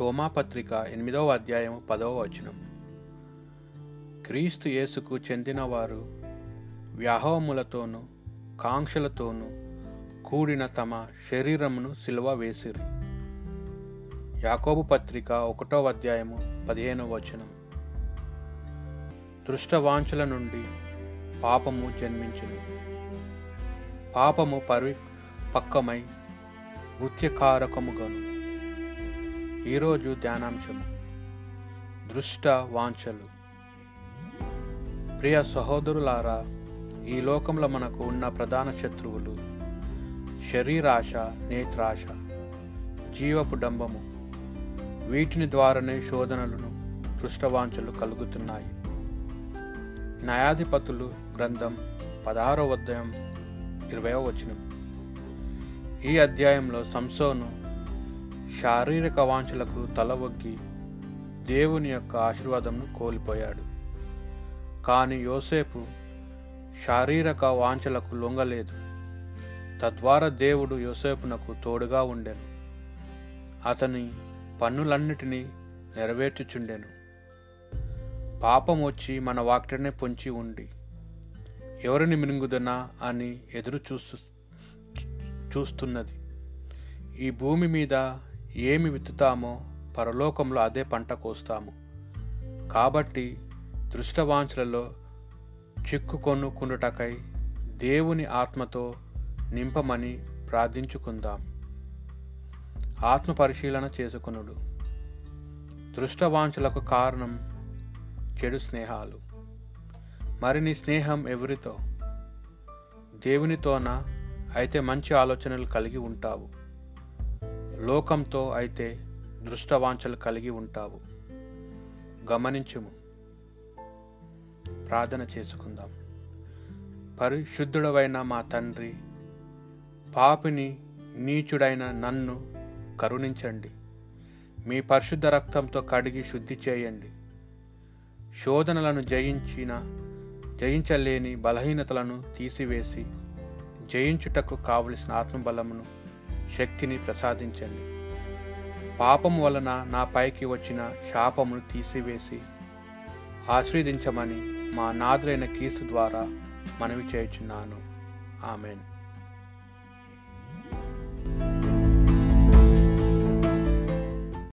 రోమాపత్రిక ఎనిమిదవ అధ్యాయం పదవ వచనం. క్రీస్తు యేసుకు చెందినవారు వ్యాహోములతోనూ కాంక్షలతోనూ కూడిన తమ శరీరమును సిలువ వేసిరి. యాకోబు పత్రిక ఒకటో అధ్యాయము పదిహేనవ వచనం. దృష్టవాంఛల నుండి పాపము జన్మించును. పాపము పరి పక్కమై నృత్యకారకముగాను ఈరోజు ధ్యానాంశము దృష్ట వాంఛలు. ప్రియ సహోదరులారా ఈ లోకంలో మనకు ఉన్న ప్రధాన శత్రువులు శరీరాశ నేత్రాశ జీవపు డంబము వీటిని ద్వారానే శోధనలను దృష్టవాంఛలు కలుగుతున్నాయి. న్యాయాధిపతులు గ్రంథం పదహారో అధ్యాయం ఇరవయో వచనం. ఈ అధ్యాయంలో సంసోను శారీరక వాంఛలకు తల ఒగ్గి దేవుని యొక్క ఆశీర్వాదంను కోల్పోయాడు. కానీ యోసేపు శారీరక వాంఛలకు లొంగలేదు. తద్వారా దేవుడు యోసేపునకు తోడుగా ఉండెను. అతని పన్నులన్నిటినీ నెరవేర్చుచుండెను. పాపం వచ్చి మన వాక్టనే పొంచి ఉండి ఎవరిని మినుగుదనా అని ఎదురు చూస్తు చూస్తున్నది. ఈ భూమి మీద ఏమి విత్తుతామో పరలోకంలో అదే పంట కోస్తాము. కాబట్టి దృష్టవాంఛలలో చిక్కుకొనుకుండుటకై దేవుని ఆత్మతో నింపమని ప్రార్థించుకుందాం. ఆత్మ పరిశీలన చేసుకునుడు. దృష్టవాంఛలకు కారణం చెడు స్నేహాలు. మరి నీ స్నేహం ఎవరితో? దేవునితోనా? అయితే మంచి ఆలోచనలు కలిగి ఉంటావు. లోకంతో అయితే దృష్టవాంఛలు కలిగి ఉంటావు. గమనించుము. ప్రార్థన చేసుకుందాం. పరిశుద్ధుడవైన మా తండ్రి పాపిని నీచుడైన నన్ను కరుణించండి. మీ పరిశుద్ధ రక్తంతో కడిగి శుద్ధి చేయండి. శోధనలను జయించిన జయించలేని బలహీనతలను తీసివేసి జయించుటకు కావలసిన ఆత్మబలమును శక్తిని ప్రసాదించండి. పాపం వలన నా పైకి వచ్చిన శాపమును తీసివేసి ఆశీర్వదించమని మా నాదులైన కీసు ద్వారా మనవి చేయుచున్నాను. ఆమెన్.